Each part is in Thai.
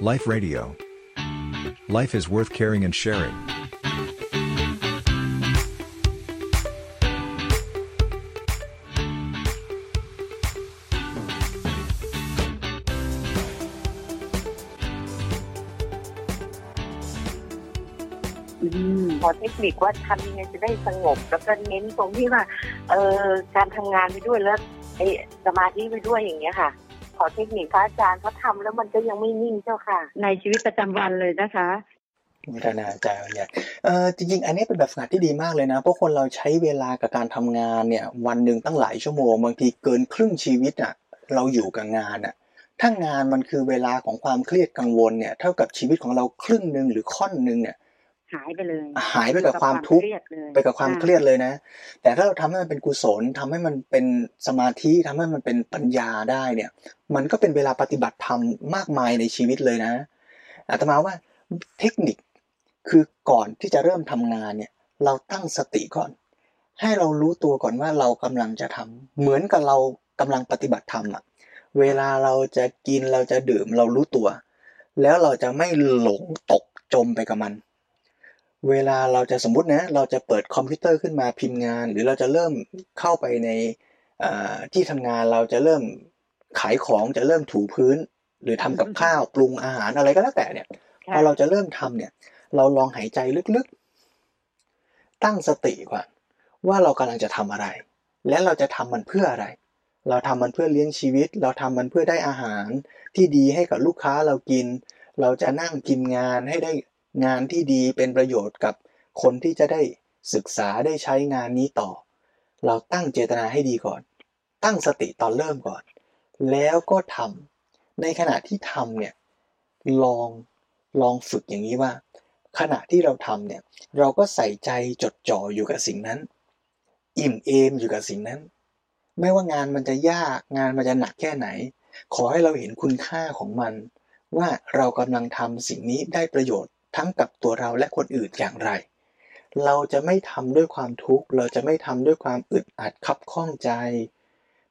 Life Radio. Life is worth caring and sharing. อืมขอเทคนิคว่าทำยังไงจะได้สงบ แล้วก็เน้นตรงที่ว่า เออการทำงานไปด้วยแล้วไอ้สมาธิไปด้วยอย่างเงี้ยค่ะ ขอเทคนิคพระอาจารย์เขาทำแล้วมันก็ยังไม่นิ่งเจ้าค่ะ ในชีวิตประจำวันเลยนะคะพัฒนาใจเนี่ยเออจริง ๆ อันนี้เป็นแบบฝึกหัดที่ดีมากเลยนะเพราะคนเราใช้เวลากับการทำงานเนี่ย วันหนึ่งตั้งหลายชั่วโมงบางทีเกินครึ่งชีวิตอะ เราอยู่กับงานอะถ้างานมันคือเวลาของความเครียดกังวลเนี่ย เท่ากับชีวิตของเราครึ่งหนึ่งหรือค่อนหนึ่งเนี่ย หายไปเลย หายไปกับความทุกข์เครียดเลยไปกับความเครียดเลยนะ แต่ถ้าเราทำให้มันเป็นกุศลทำให้มันเป็นสมาธิทำให้มันเป็นปัญญาได้เนี่ย มันก็เป็นเวลาปฏิบัติธรรมมากมายในชีวิตเลยนะอาตมาว่าเทคนิคคือก่อนที่จะเริ่มทำงานเนี่ย เราตั้งสติก่อน ให้เรารู้ตัวก่อนว่าเรากำลังจะทำเหมือนกับเรากำลังปฏิบัติธรรมอะเวลาเราจะกินเราจะดื่มเรารู้ตัว แล้วเราจะไม่หลงตกจมไปกับมัน เวลาเราจะสมมตินะ เราจะเปิดคอมพิวเตอร์ขึ้นมาพิมพ์งาน หรือเราจะเริ่มเข้าไปในอ่าที่ทำงานเราจะเริ่มขายของจะเริ่มถูพื้น หรือทำกับข้าวปรุงอาหารอะไรก็แล้วแต่เนี่ยพอเราจะเริ่มทำเนี่ย เราลองหายใจลึกๆ ตั้งสติก่อนว่าเรากำลังจะทำอะไร และเราจะทำมันเพื่ออะไร เราทำมันเพื่อเลี้ยงชีวิต เราทำมันเพื่อได้อาหารที่ดีให้กับลูกค้าเรากิน เราจะนั่งพิมพ์งานให้ได้ งานที่ดีเป็นประโยชน์กับคนที่จะได้ศึกษาได้ใช้งานนี้ต่อ เราตั้งเจตนาให้ดีก่อน ตั้งสติตอนเริ่มก่อน แล้วก็ทำในขณะที่ทำเนี่ยลองลองฝึกอย่างนี้ว่า ขณะที่เราทำเนี่ยเราก็ใส่ใจจดจ่ออยู่กับสิ่งนั้น อิ่มเอมอยู่กับสิ่งนั้น ไม่ว่างานมันจะยากงานมันจะหนักแค่ไหน ขอให้เราเห็นคุณค่าของมัน ว่าเรากำลังทำสิ่งนี้ได้ประโยชน์ ทั้งกับตัวเราและคนอื่นอย่างไร เราจะไม่ทำด้วยความทุกข์ เราจะไม่ทำด้วยความอึดอัดคับข้องใจ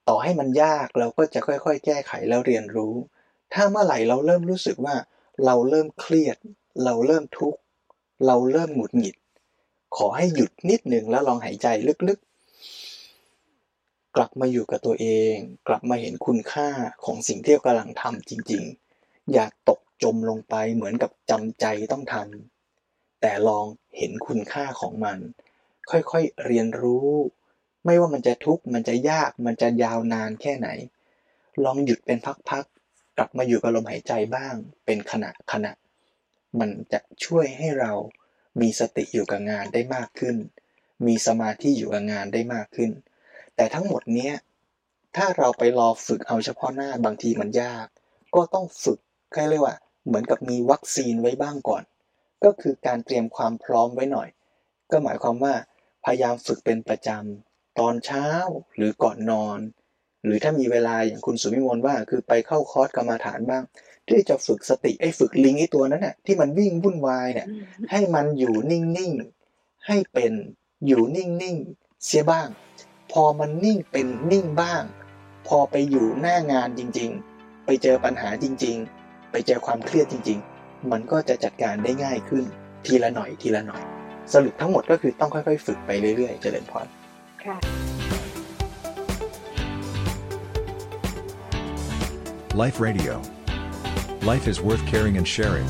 ต่อให้มันยากเราก็จะค่อยๆ แก้ไขแล้วเรียนรู้ ถ้าเมื่อไหร่เราเริ่มรู้สึกว่า เราเริ่มเครียด เราเริ่มทุกข์ เราเริ่มหงุดหงิด ขอให้หยุดนิดหนึ่งแล้วลองหายใจลึกๆ กลับมาอยู่กับตัวเอง กลับมาเห็นคุณค่าของสิ่งที่เรากำลังทำจริงๆ อย่าตก จมลงไปเหมือนกับจำใจต้องทำแต่ลองเห็นคุณค่าของมัน ค่อยๆเรียนรู้ ไม่ว่ามันจะทุกข์มันจะยากมันจะยาวนานแค่ไหน ลองหยุดเป็นพักๆกลับมาอยู่กับลมหายใจบ้าง เป็นขณะขณะ มันจะช่วยให้เรามีสติอยู่กับงานได้มากขึ้น มีสมาธิอยู่กับงานได้มากขึ้น แต่ทั้งหมดเนี้ยถ้าเราไปรอฝึกเอาเฉพาะหน้าบางทีมันยาก ก็ต้องฝึกแค่เรียกว่า เหมือนกับมีวัคซีนไว้บ้างก่อน ก็คือการเตรียมความพร้อมไว้หน่อย ก็หมายความว่าพยายามฝึกเป็นประจำตอนเช้าหรือก่อนนอน หรือถ้ามีเวลาอย่างคุณสุวิมลว่าคือไปเข้าคอร์สกรรมาฐานบ้าง ที่จะฝึกสติไอ้ฝึกลิงไอ้ตัวนั้นน่ะที่มันวิ่งวุ่นวายเนี่ยให้มันอยู่นิ่งๆให้เป็นอยู่นิ่งๆเสียบ้าง พอมันนิ่งเป็นนิ่งบ้าง พอไปอยู่หน้างานจริง ๆ ไปเจอปัญหาจริง ๆ ไปเจอความเครียดจริง ๆ มันก็จะจัดการได้ง่ายขึ้นทีละหน่อยทีละหน่อย สรุปทั้งหมดก็คือต้องค่อย ๆ ฝึกไปเรื่อยๆ เจริญพรค่ะ Life Radio. Life is worth caring and sharing.